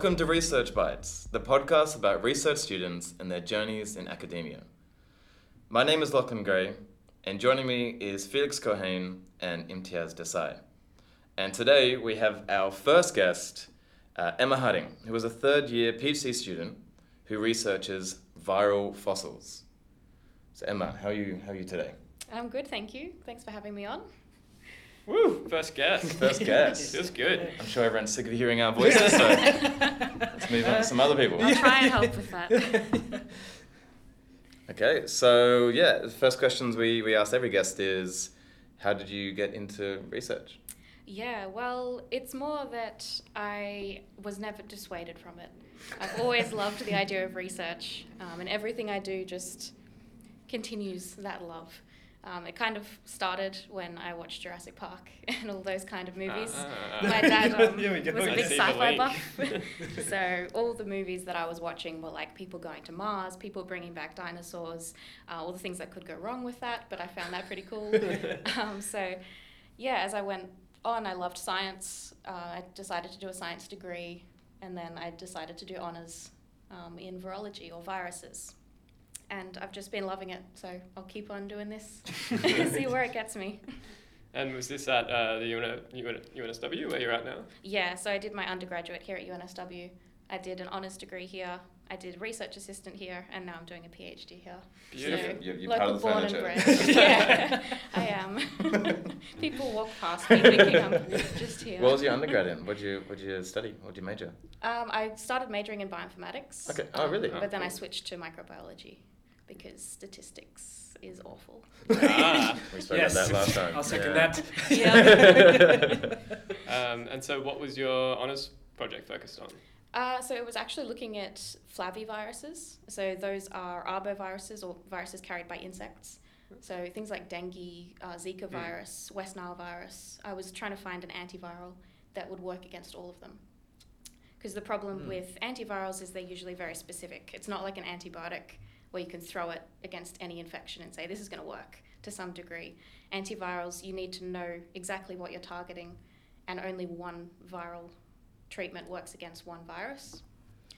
Welcome to Research Bites, the podcast about research students and their journeys in academia. My name is Lachlan Gray, and joining me is Felix Cohane and Imtiaz Desai. And today we have our first guest, uh, Emma Harding, who is a third year PhD student who researches viral fossils. So Emma, how are you, how are you today? I'm good, thank you. Thanks for having me on. Woo! First guest. First guest. Feels good. I'm sure everyone's sick of hearing our voices, so let's move on to some other people. I'll try and help with that. Okay, so yeah, the first questions we, we ask every guest is how did you get into research? Yeah, well, it's more that I was never dissuaded from it. I've always loved the idea of research, um, and everything I do just continues that love. Um, it kind of started when I watched Jurassic Park and all those kind of movies. Ah. My dad um, Here we go. was a big sci-fi buff, so all the movies that I was watching were like people going to Mars, people bringing back dinosaurs, uh, all the things that could go wrong with that. But I found that pretty cool. um, so, yeah, as I went on, I loved science. Uh, I decided to do a science degree, and then I decided to do honors um, in virology or viruses. And I've just been loving it, so I'll keep on doing this, see where it gets me. And was this at uh, the UN, UN, UNSW where you're at now? Yeah, so I did my undergraduate here at UNSW. I did an honours degree here. I did research assistant here, and now I'm doing a PhD here. Beautiful. You're- you're local part of the born and bred. yeah, I am. People walk past me thinking I'm just here. What was your undergrad in? What did you what did you study? What did you major? Um, I started majoring in bioinformatics. Okay. Oh, really? But then I switched to microbiology because statistics is awful. Ah. We spoke Yes. about that last time. I'll second yeah. that. Yeah. Um, and so, what was your honours project focused on? Uh, so it was actually looking at flaviviruses. So those are arboviruses or viruses carried by insects. So things like dengue, uh, Zika Mm. virus, West Nile virus. I was trying to find an antiviral that would work against all of them. Because the problem Mm. with antivirals is they're usually very specific. It's not like an antibiotic where you can throw it against any infection and say this is going to work to some degree. Antivirals, you need to know exactly what you're targeting, and only one viral treatment works against one virus.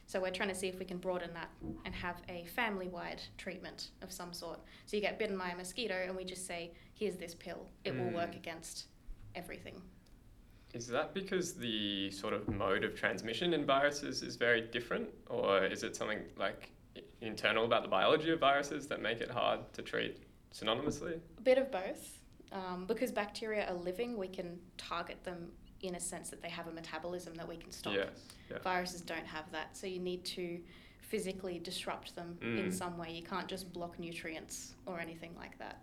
So we're trying to see if we can broaden that and have a family-wide treatment of some sort. So you get bitten by a mosquito, and we just say, "Here's this pill. It will work Mm. against everything." Is that because the sort of mode of transmission in viruses is very different, or is it something like internal about the biology of viruses that make it hard to treat synonymously? A bit of both. Um, because bacteria are living, we can target them in a sense that they have a metabolism that we can stop. Yes. Yeah. Viruses don't have that, so you need to physically disrupt them in Mm. some way. You can't just block nutrients or anything like that.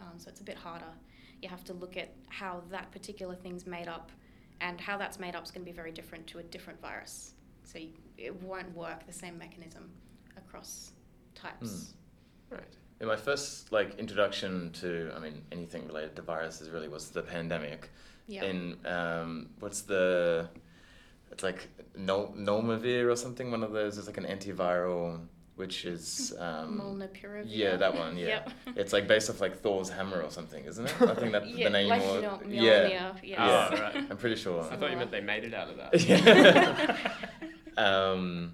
Um, so it's a bit harder. You have to look at how that particular thing's made up, and how that's made up is going to be very different to a different virus. So you, it won't work the same mechanism across types. Right. Yeah, my first like introduction to I mean anything related to viruses really was the pandemic. Yeah. In um, what's the it's like no Nomavir or something. One of those is like an antiviral, which is um, Molnupiravir. yeah that one yeah. Yep. It's like based off like Thor's hammer or something, isn't it? I think that's yeah, the name. like or, Mjol- yeah, Mjolnir, yes. Yeah. Oh, right. I'm pretty sure. I thought you meant they made it out of that. Yeah. um,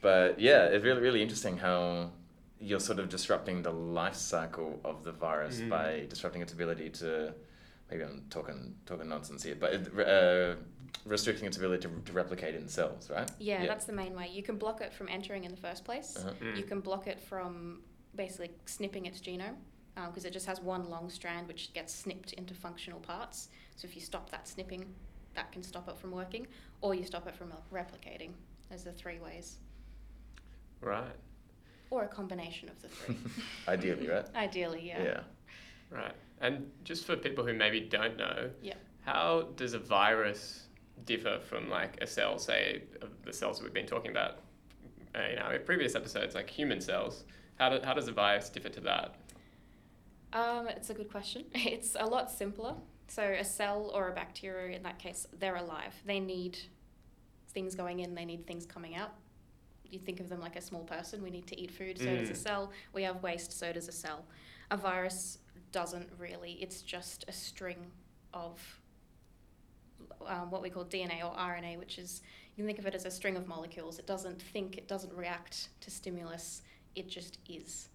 but yeah, it's really really interesting how you're sort of disrupting the life cycle of the virus Mm. by disrupting its ability to. Maybe I'm talking talking nonsense here, but uh, restricting its ability to, to replicate in cells, right? Yeah, Yeah. that's the main way. You can block it from entering in the first place. Uh-huh. Mm. You can block it from basically snipping its genome because it just has one long strand which gets snipped into functional parts. So if you stop that snipping, that can stop it from working, or you stop it from replicating. There's the three ways, Right. or a combination of the three. Ideally, right? Ideally, yeah. Yeah. Right. And just for people who maybe don't know, Yeah. how does a virus differ from like a cell, say the cells that we've been talking about, uh, you know, in previous episodes, like human cells? How, do, how does a virus differ to that? Um, it's a good question. It's a lot simpler. So a cell or a bacteria, in that case, they're alive. They need things going in. They need things coming out. You think of them like a small person. We need to eat food. So does a Mm. cell. We have waste. So does a cell. A virus doesn't really. It's just a string of um, what we call DNA or RNA, which is you can think of it as a string of molecules. It doesn't think, it doesn't react to stimulus, it just is.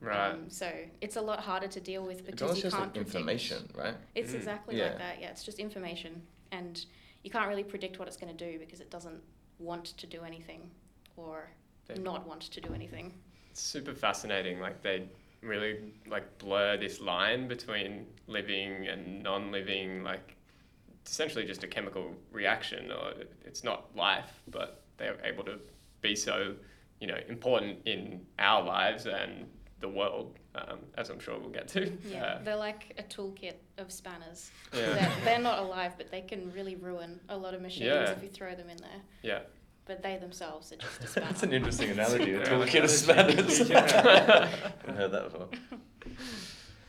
Right. Um, so it's a lot harder to deal with It's because almost you just can't like information, right? It's Mm. exactly Yeah. like that. Yeah, it's just information, and you can't really predict what it's going to do because it doesn't want to do anything or They- not want to do anything. Super fascinating. Like they really like blur this line between living and non-living. Like it's essentially just a chemical reaction, or it's not life, but they're able to be so, you know, important in our lives and the world, um, as I'm sure we'll get to. Yeah, Uh, they're like a toolkit of spanners. yeah. They're, they're not alive, but they can really ruin a lot of machines Yeah. if you throw them in there. yeah. But they themselves are just a spanner. That's an interesting analogy. A toolkit of spanners. Yeah. I've heard that before.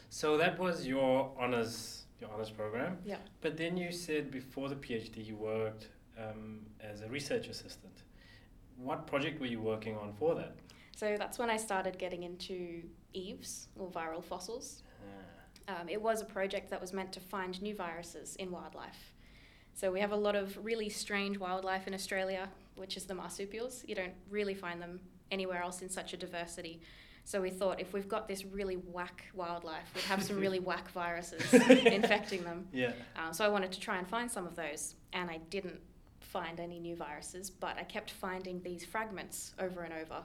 So that was your honors, your honors program. Yeah. But then you said before the PhD you worked um, as a research assistant. What project were you working on for that? So that's when I started getting into EVES, or viral fossils. Ah, Um, it was a project that was meant to find new viruses in wildlife. So we have a lot of really strange wildlife in Australia, which is the marsupials. You don't really find them anywhere else in such a diversity. So we thought if we've got this really whack wildlife, we'd have some really whack viruses infecting them. yeah. Um, so I wanted to try and find some of those, and I didn't find any new viruses, but I kept finding these fragments over and over,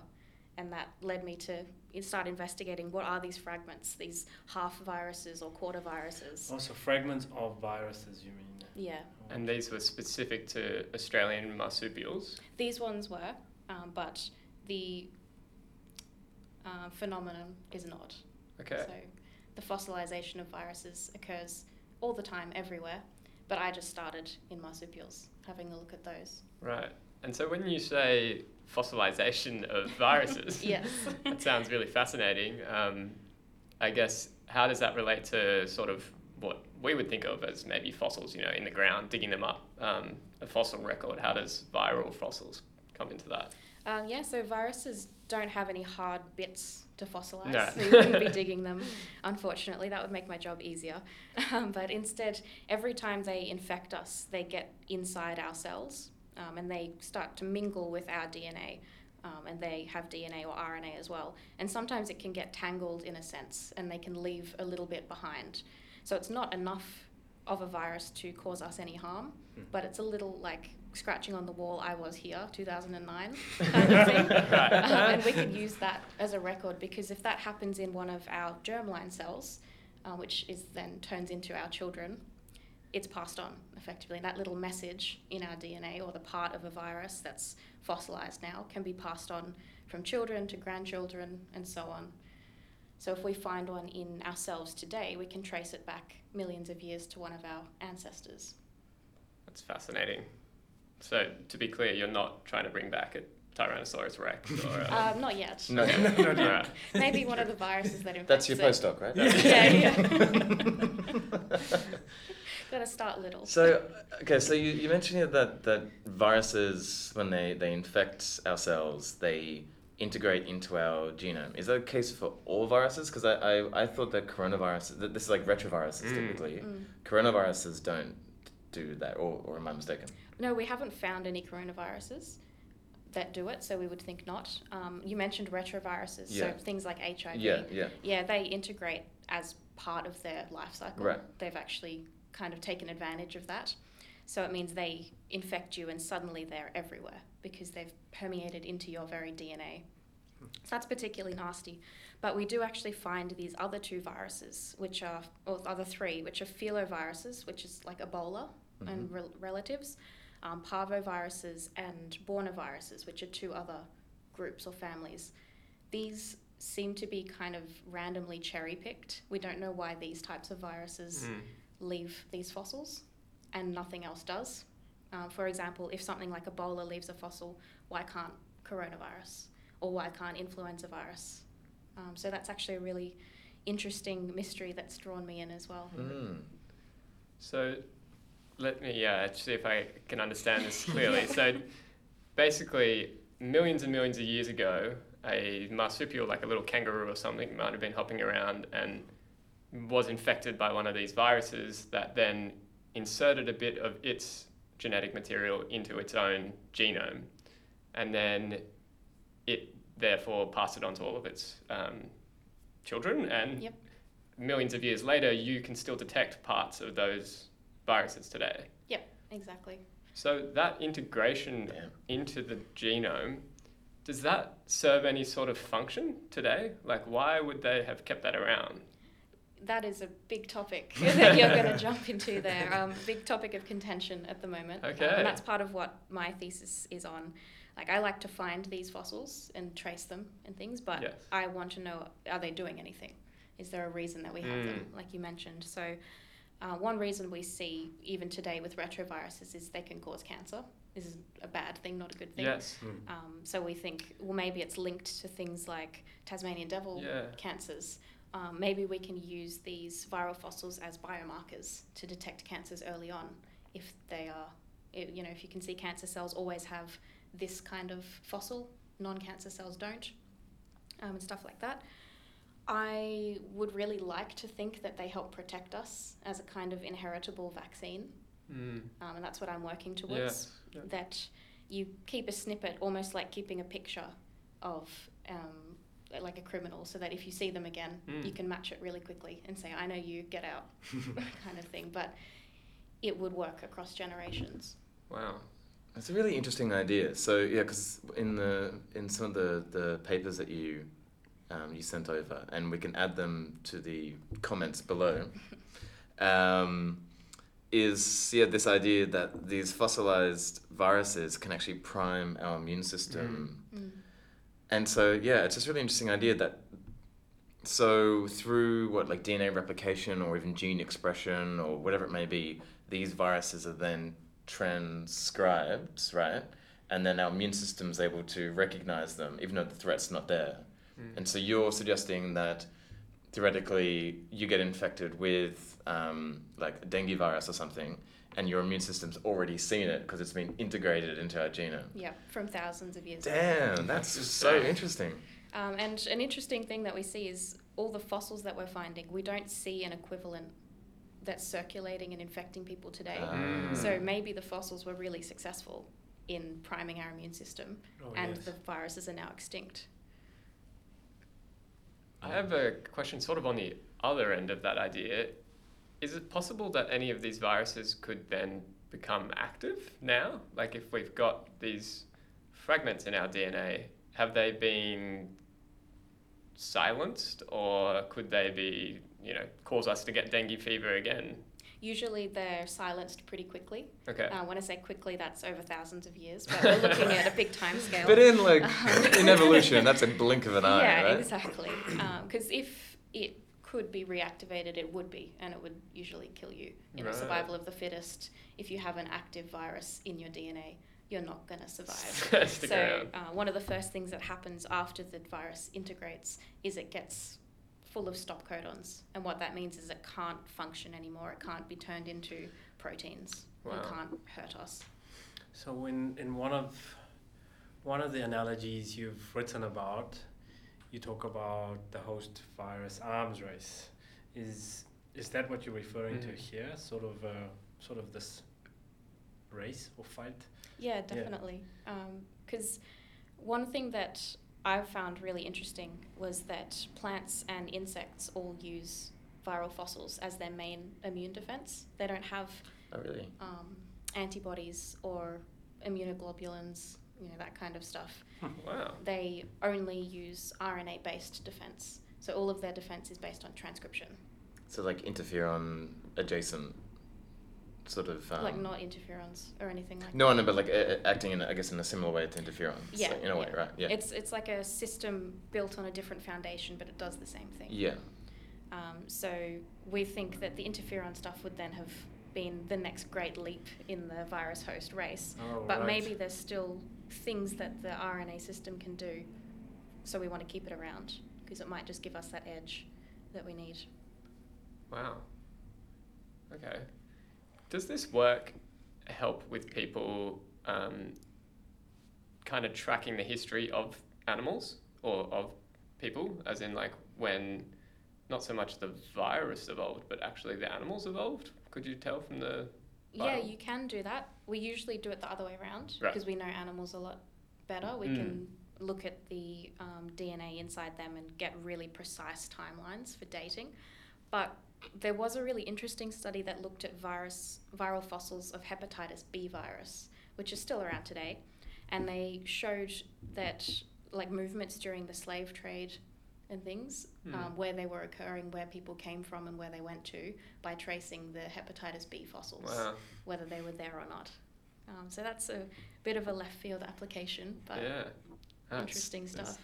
and that led me to start investigating what are these fragments, these half viruses or quarter viruses. Also fragments of viruses, you mean? Yeah, And these were specific to Australian marsupials. these ones were, um, but the uh, phenomenon is not. Okay. So the fossilization of viruses occurs all the time, everywhere. But I just started in marsupials, having a look at those. Right. And so when you say fossilization of viruses, Yes. that sounds really fascinating. Um, I guess how does that relate to sort of what we would think of as maybe fossils, you know, in the ground, digging them up, um, a fossil record? How does viral fossils come into that? Um, yeah, so viruses don't have any hard bits to fossilize. No. So you wouldn't be digging them, unfortunately. That would make my job easier. Um, but instead, every time they infect us, they get inside our cells um, and they start to mingle with our DNA. Um, and they have DNA or RNA as well. And sometimes it can get tangled in a sense and they can leave a little bit behind. So it's not enough of a virus to cause us any harm, Hmm. but it's a little like scratching on the wall, I was here, 2009 kind of thing. Right. Um, and we could use that as a record because if that happens in one of our germline cells, uh, which is then turns into our children, it's passed on effectively. That little message in our DNA or the part of a virus that's fossilized now can be passed on from children to grandchildren and so on. So if we find one in ourselves today, we can trace it back millions of years to one of our ancestors. That's fascinating. So to be clear, you're not trying to bring back a Tyrannosaurus Rex or a, Um, not yet. No, Okay. no, Not yet. Maybe one of the viruses that infects That's your it. postdoc, right? Yeah, yeah. Gotta start little. So okay, so you, you mentioned here that, that viruses when they, they infect our cells, they integrate into our genome. Is that a case for all viruses? Because I, I, I thought that coronaviruses that this is like retroviruses Mm. typically. Mm. Coronaviruses don't do that, or, or am I mistaken? No, we haven't found any coronaviruses that do it, so we would think not. Um, you mentioned retroviruses, Yeah. so things like HIV. Yeah, yeah. Yeah, they integrate as part of their life cycle. Right. They've actually kind of taken advantage of that. So it means they infect you and suddenly they're everywhere because they've permeated into your very DNA. So that's particularly nasty. But we do actually find these other two viruses, which are, or other three, which are filoviruses, which is like Ebola and rel- relatives, um, parvoviruses and bornaviruses, which are two other groups or families. These seem to be kind of randomly cherry picked. We don't know why these types of viruses Mm. leave these fossils and nothing else does. Um, for example, if something like Ebola leaves a fossil, why can't coronavirus or why can't influenza virus? Um, so that's actually a really interesting mystery that's drawn me in as well. Mm. So let me uh, see if I can understand this clearly. So basically, millions and millions of years ago, a marsupial, like a little kangaroo or something, might have been hopping around and was infected by one of these viruses that then inserted a bit of its genetic material into its own genome, and then it therefore passed it on to all of its um, children. And Yep. millions of years later, you can still detect parts of those viruses today. Yep, exactly. So that integration Damn. into the genome, does that serve any sort of function today? Like, why would they have kept that around? That is a big topic that you're going to jump into there. Um, big topic of contention at the moment. Um, and that's part of what my thesis is on. Like, I like to find these fossils and trace them and things, but Yes. I want to know are they doing anything? Is there a reason that we have them, Mm. like you mentioned? So, uh, one reason we see even today with retroviruses is they can cause cancer. This is a bad thing, not a good thing. Yes. Um, so we think, well, maybe it's linked to things like Tasmanian devil Yeah. cancers. Um, maybe we can use these viral fossils as biomarkers to detect cancers early on if they are, you know, if you can see cancer cells always have this kind of fossil, non cancer cells don't, um, and stuff like that. I would really like to think that they help protect us as a kind of inheritable vaccine, Mm. um, and that's what I'm working towards Yes. Yeah. that you keep a snippet, almost like keeping a picture of um, like a criminal, so that if you see them again, Mm. you can match it really quickly and say, "I know you, get out," kind of thing. But it would work across generations. Wow. That's a really interesting idea. So yeah, because in the in some of the, the papers that you um, you sent over, and we can add them to the comments below, um, is yeah this idea that these fossilized viruses can actually prime our immune system, Mm. And so yeah, it's just a really interesting idea that. So through what like DNA replication or even gene expression or whatever it may be, these viruses are then transcribed, right? And then our immune system's able to recognize them, even though the threat's not there. Mm. And so you're suggesting that theoretically you get infected with um, like a dengue virus or something, and your immune system's already seen it because it's been integrated into our genome. Yeah, from thousands of years. Damn, that's just so interesting. Um, and an interesting thing that we see is all the fossils that we're finding. We don't see an equivalent that's circulating and infecting people today. Mm. So maybe the fossils were really successful in priming our immune system, Oh, and yes. the viruses are now extinct. I have a question sort of on the other end of that idea. Is it possible that any of these viruses could then become active now? Like if we've got these fragments in our DNA, have they been silenced or could they be, you know, cause us to get dengue fever again? Usually they're silenced pretty quickly. Okay. Uh, when I say quickly, that's over thousands of years, but we're looking at a big time scale. But in like Um, in evolution, that's a blink of an eye, yeah, right? exactly. Because if it could be reactivated, it would be, and it would usually kill you. You know, Right. survival of the fittest. If you have an active virus in your DNA, you're not going to survive. So uh, one of the first things that happens after the virus integrates is it gets full of stop codons, and what that means is it can't function anymore. It can't be turned into proteins. Wow. It can't hurt us. So in, in one of one of the analogies you've written about, you talk about the host virus arms race. Is is that what you're referring to Mm. here? Sort of uh, sort of this race or fight? Yeah, definitely. Because one thing that I found really interesting was that plants and insects all use viral fossils as their main immune defense. They don't have Oh, really? um, antibodies or immunoglobulins, you know, that kind of stuff. Wow. They only use RNA based defense. So all of their defense is based on transcription, So like interferon adjacent sort of. Um, like not interferons or anything like No, no, but like uh, acting in, I guess, in a similar way to interferon. Yeah, So, in a way, yeah. right? Yeah. It's it's like a system built on a different foundation, but it does the same thing. yeah. Um, so we think that the interferon stuff would then have been the next great leap in the virus host race. Oh, but right. maybe there's still things that the RNA system can do. So we want to keep it around because it might just give us that edge that we need. Wow. Okay. Does this work help with people um, kind of tracking the history of animals or of people, as in like when not so much the virus evolved, but actually the animals evolved? Could you tell from the Yeah, you can do that. We usually do it the other way around Right. because we know animals a lot better. We Mm. can look at the um, DNA inside them and get really precise timelines for dating. But there was a really interesting study that looked at virus viral fossils of hepatitis B virus, which is still around today, and they showed that like movements during the slave trade and things Mm. um, where they were occurring, where people came from, and where they went to by tracing the hepatitis B fossils Wow. whether they were there or not. Um, so that's a bit of a left field application, but yeah. That's- interesting stuff.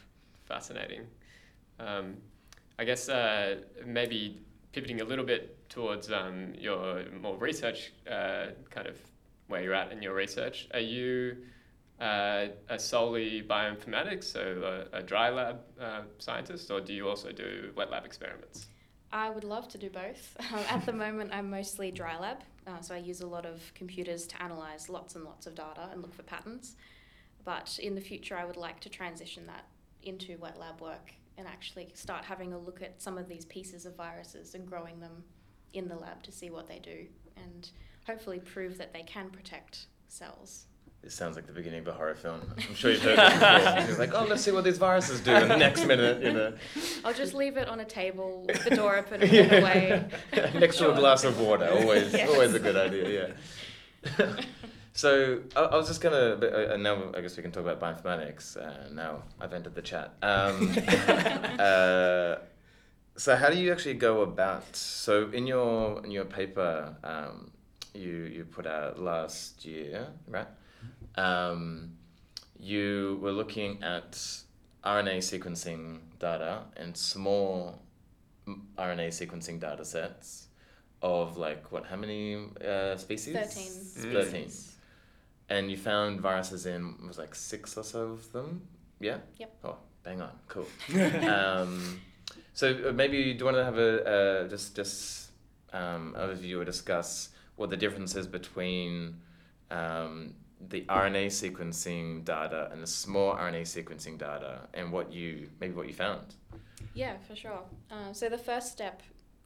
Fascinating. Um, I guess uh, maybe pivoting a little bit towards um, your more research uh, kind of where you're at in your research. Are you uh, solely bioinformatics, so a, a dry lab uh, scientist, or do you also do wet lab experiments? I would love to do both. Um, at the moment, I'm mostly dry lab, uh, so I use a lot of computers to analyze lots and lots of data and look for patterns. But in the future, I would like to transition that into wet lab work and actually start having a look at some of these pieces of viruses and growing them in the lab to see what they do and hopefully prove that they can protect cells. It sounds like the beginning of a horror film. I'm sure you've heard it before. You're like, oh, let's see what these viruses do. And the next minute, you know, I'll just leave it on a table with the door open and walk away. next to a glass of water. Always, Yes. always a good idea. Yeah. so I, I was just gonna. but, uh, now I guess we can talk about bioinformatics. Uh, now I've entered the chat. Um, uh, so how do you actually go about? So in your in your paper, um, you you put out last year, right? Um, you were looking at RNA sequencing data and small RNA sequencing data sets of like what? How many uh, species? 13 Mm. Thirteen. And you found viruses in it was like six or so of them. Yeah. Yep. Oh, bang on, cool. um, so uh, maybe do you want to have a uh, just just um, overview or discuss what the difference is between um, the RNA sequencing data and the small RNA sequencing data, and what you maybe what you found. Yeah, for sure. Uh, so the first step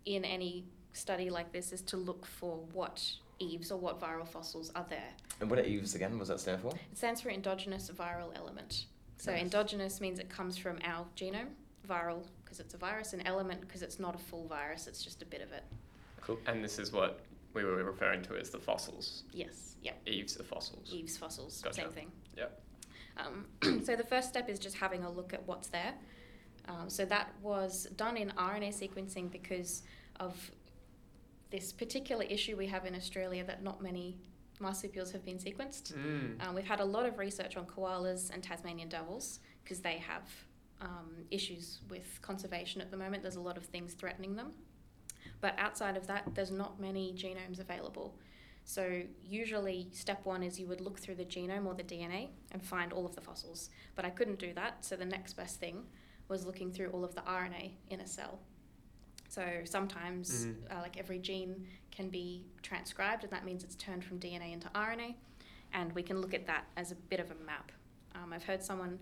in any study like this is to look for what EVEs or what viral fossils are there. And what are EVES again? What does that stand for? It stands for endogenous viral element. So Nice. endogenous means it comes from our genome, viral because it's a virus, and element because it's not a full virus, it's just a bit of it. Cool. And this is what we were referring to as the fossils. Yes, yep. Eves are fossils. Eve's fossils, Gotcha. same thing. Yeah. Um, so the first step is just having a look at what's there. Um, so that was done in RNA sequencing because of this particular issue we have in Australia that not many marsupials have been sequenced. Mm. Um, we've had a lot of research on koalas and Tasmanian devils because they have um, issues with conservation at the moment. There's a lot of things threatening them. But outside of that, there's not many genomes available. So usually, step one is you would look through the genome or the DNA and find all of the fossils. But I couldn't do that, so the next best thing was looking through all of the RNA in a cell. So sometimes, Mhm. uh, like every gene can be transcribed, and that means it's turned from DNA into RNA, and we can look at that as a bit of a map. Um, I've heard someone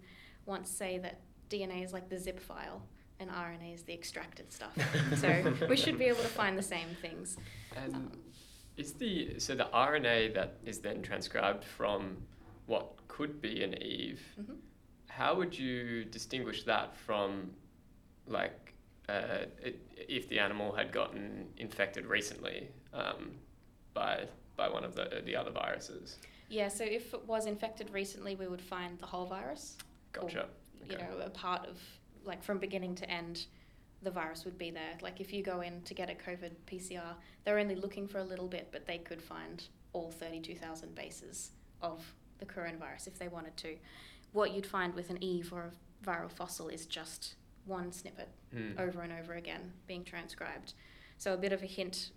once say that DNA is like the zip file, and RNA is the extracted stuff. so we should be able to find the same things. And Um, is the so the RNA that is then transcribed from what could be an Eve? Mhm. How would you distinguish that from, like, uh, it, if the animal had gotten infected recently um, by by one of the the other viruses? Yeah, so if it was infected recently, we would find the whole virus. Gotcha. You Okay. know, a part of, like, from beginning to end, the virus would be there. Like, if you go in to get a COVID PCR, they're only looking for a little bit, but they could find all 32,000 bases of the coronavirus if they wanted to. What you'd find with an Eve or a viral fossil is just one snippet Hmm. over and over again being transcribed. So a bit of a hint.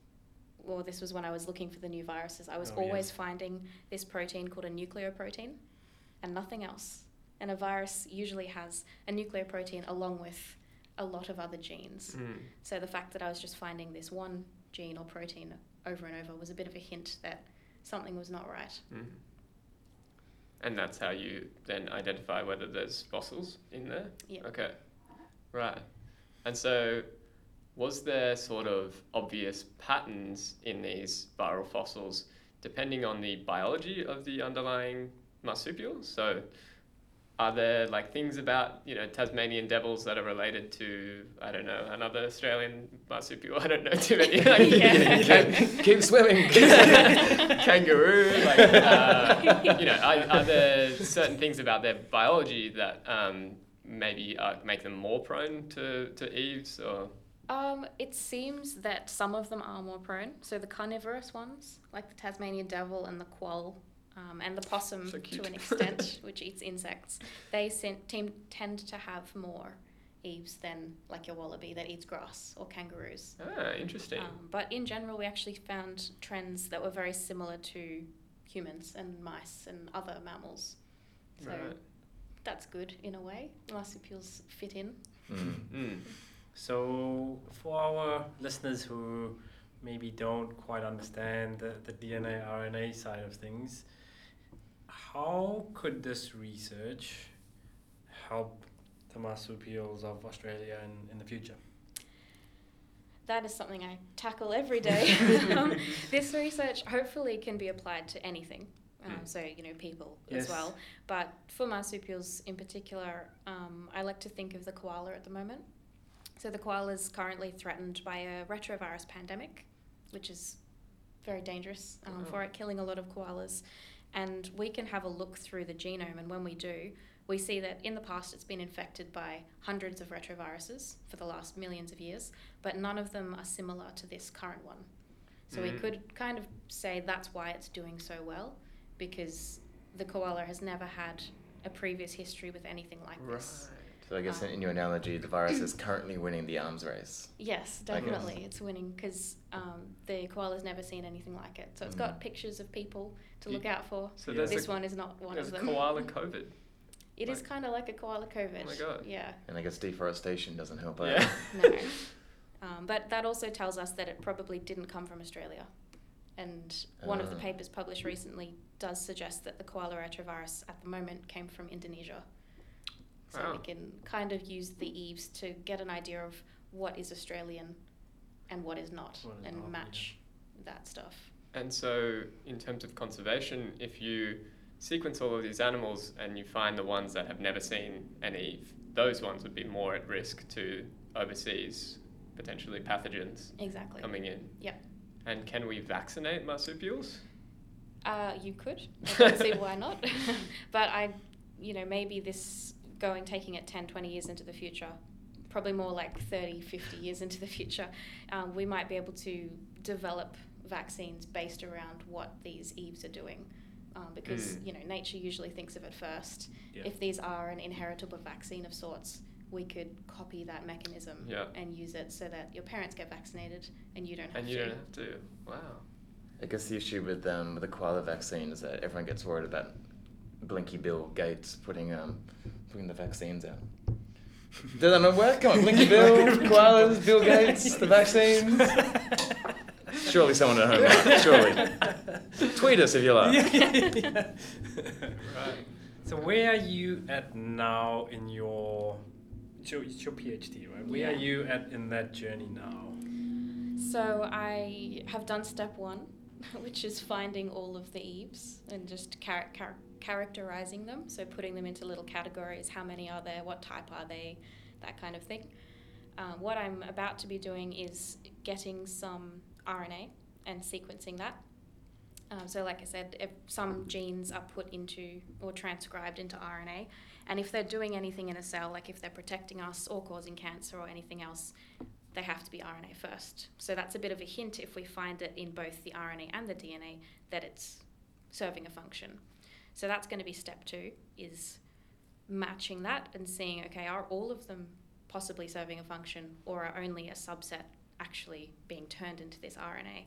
Well, this was when I was looking for the new viruses. I was Oh, always yes. finding this protein called a nucleoprotein, and nothing else. And a virus usually has a nucleoprotein along with a lot of other genes. Hmm. So the fact that I was just finding this one gene or protein over and over was a bit of a hint that something was not right. Mhm. And that's how you then identify whether there's fossils in there? Yeah. Okay. Right. And so, was there sort of obvious patterns in these viral fossils depending on the biology of the underlying marsupial. So, are there like things about you know Tasmanian devils that are related to I don't know another Australian marsupial? I don't know too many. Like, Yeah. can- Keep swimming. kangaroo. Like, uh, you know, are, are there certain things about their biology that um, maybe uh, make them more prone to, to EVEs or? Um, it seems that some of them are more prone. So the carnivorous ones, like the Tasmanian devil and the quoll, um, and the possum So to an extent, which eats insects, they sen- team, tend to have more EVEs than like your wallaby that eats grass or kangaroos. Ah, interesting. Um, but in general, we actually found trends that were very similar to humans and mice and other mammals. So right. that's good in a way. Marsupials fit in. Mm. Mm. So, for our listeners who maybe don't quite understand the, the DNA RNA side of things, how could this research help the marsupials of Australia in, in the future? That is something I tackle every day. um, this research hopefully can be applied to anything. Um, Hmm. So, you know, people Yes. as well. But for marsupials in particular, um, I like to think of the koala at the moment. So, the koala is currently threatened by a retrovirus pandemic, which is very dangerous um, Wow. for it, killing a lot of koalas. And we can have a look through the genome, and when we do, we see that in the past it's been infected by hundreds of retroviruses for the last millions of years, but none of them are similar to this current one. So we Mm. could kind of say that's why it's doing so well, because the koala has never had a previous history with anything like Right. this. So I guess in, in your analogy, the virus is currently winning the arms race. Yes, definitely, it's winning because um, the koala's never seen anything like it. So it's Mm. got pictures of people to You- look out for. So Yeah. This a, one is not one of them. koala COVID. It is like- kind of like a koala COVID. Oh my God. Yeah. And I guess deforestation doesn't help Yeah. out. No. um, but that also tells us that it probably didn't come from Australia. And one of the Ah. papers published recently does suggest that the koala retrovirus at the moment came from Indonesia. So we can kind of use the EVEs to get an idea of what is Australian and what is not What is and not, yeah. match that stuff. And so, in terms of conservation, if you sequence all of these animals and you find the ones that have never seen an eve, those ones would be more at risk to overseas potentially pathogens Exactly. coming in. Yep. And can we vaccinate marsupials? Uh, you could. I don't see why not. but I, you know, maybe this going, taking it 10, 20 years into the future, probably more like 30, 50 years into the future, um, we might be able to develop vaccines based around what these EVEs are doing. Um, because, Mm. you know, nature usually thinks of it first. Yeah. If these are an inheritable vaccine of sorts, we could copy that mechanism Yeah. and use it so that your parents get vaccinated and you don't have And you to. don't have to. Wow. I guess the issue with um, with the koala vaccine is that everyone gets worried about Blinky Bill Gates putting um, putting the vaccines out. Did that not work? Come on, Blinky Bill, koalas, Bill Gates, the vaccines. Surely someone at home, might. surely. Tweet us if you like. Right. So where are you at now in your it's your, it's your PhD, right? Where are you at in that journey now? So I have done step one, which is finding all of the EVEs and just char- char- characterizing them. So putting them into little categories. How many are there? What type are they? That kind of thing. Um, what I'm about to be doing is getting some RNA and sequencing that. Um, so, like I said, if some genes are put into or transcribed into RNA, and if they're doing anything in a cell, like if they're protecting us or causing cancer or anything else, they have to be RNA first. So that's a bit of a hint if we find it in both the RNA and the DNA that it's serving a function. So that's going to be step two is matching that and seeing okay are all of them possibly serving a function or are only a subset actually being turned into this RNA.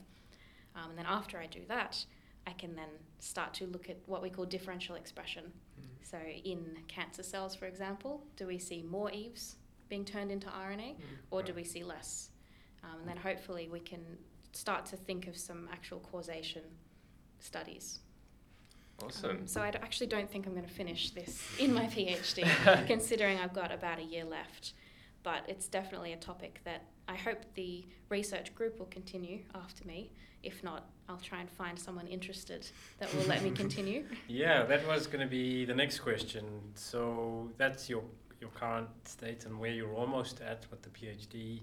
Um, and then after I do that, I can then start to look at what we call differential expression. So in cancer cells, for example, do we see more EVEs being turned into RNA or do we see less? Um, and then hopefully we can start to think of some actual causation studies. Awesome. Um, so I d- actually don't think I'm going to finish this in my PhD, considering I've got about a year left. but it's definitely a topic that I hope the research group will continue after me. If not, I'll try and find someone interested that will let me continue. Yeah, that was going to be the next question. So that's your your current state and where you're almost at with the PhD.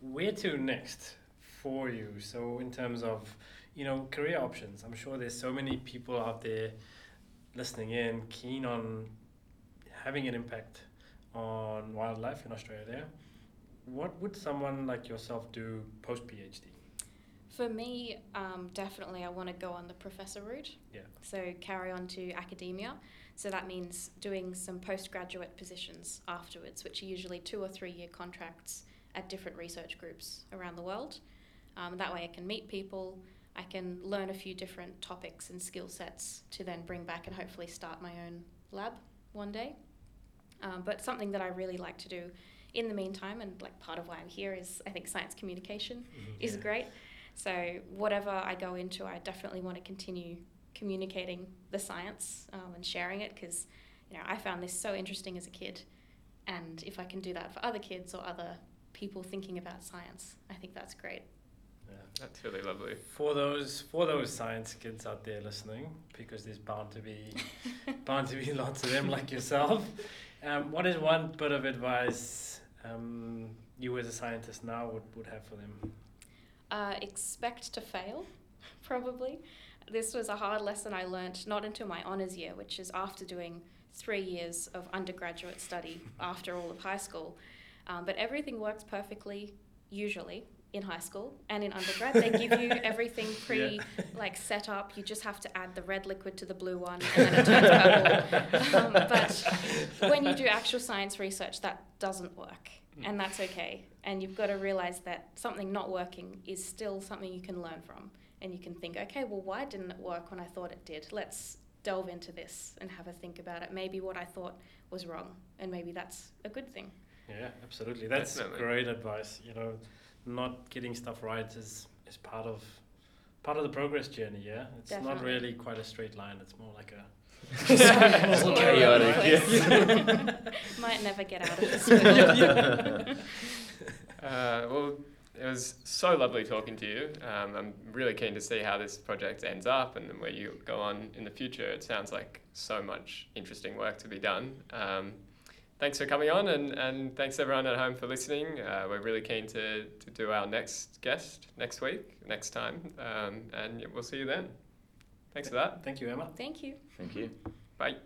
Where to next for you? So in terms of you know career options, I'm sure there's so many people out there listening in, keen on having an impact on wildlife in Australia. What would someone like yourself do post PhD? For me, um, definitely, I want to go on the professor route. Yeah. So carry on to academia. So that means doing some postgraduate positions afterwards, which are usually two or three year contracts at different research groups around the world. Um, that way, I can meet people. I can learn a few different topics and skill sets to then bring back and hopefully start my own lab one day. Um, but something that I really like to do in the meantime, and like part of why I'm here is I think science communication is Yeah. great. So whatever I go into, I definitely want to continue communicating the science um, and sharing it because you know I found this so interesting as a kid, and if I can do that for other kids or other people thinking about science, I think that's great. Yeah. That's really lovely. For those for those science kids out there listening, because there's bound to be bound to be lots of them like yourself. Um, what is one bit of advice um, you as a scientist now would, would have for them? Uh, expect to fail, probably. This was a hard lesson I learnt not until my honours year, which is after doing three years of undergraduate study after all of high school. Um, but everything works perfectly, usually, in high school and in undergrad. They give you everything pre like set up. You just have to add the red liquid to the blue one and then it turns purple. Um, but when you do actual science research, that doesn't work. And that's okay. And you've got to realize that something not working is still something you can learn from. And you can think, okay, well, why didn't it work when I thought it did? Let's delve into this and have a think about it. Maybe what I thought was wrong, and maybe that's a good thing. Yeah, absolutely. That's Definitely. great advice. You know, not getting stuff right is is part of part of the progress journey. Yeah, it's not really quite a straight line. It's more like a It's all over Chaotic, the place. Might never get out of this. Uh, well, it was so lovely talking to you. Um, I'm really keen to see how this project ends up and where you go on in the future. It sounds like so much interesting work to be done. Um, thanks for coming on, and, and thanks everyone at home for listening. Uh, we're really keen to, to do our next guest next week, next time, um, and we'll see you then. Thanks for that. Thank you, Emma. Thank you. Thank you. Bye.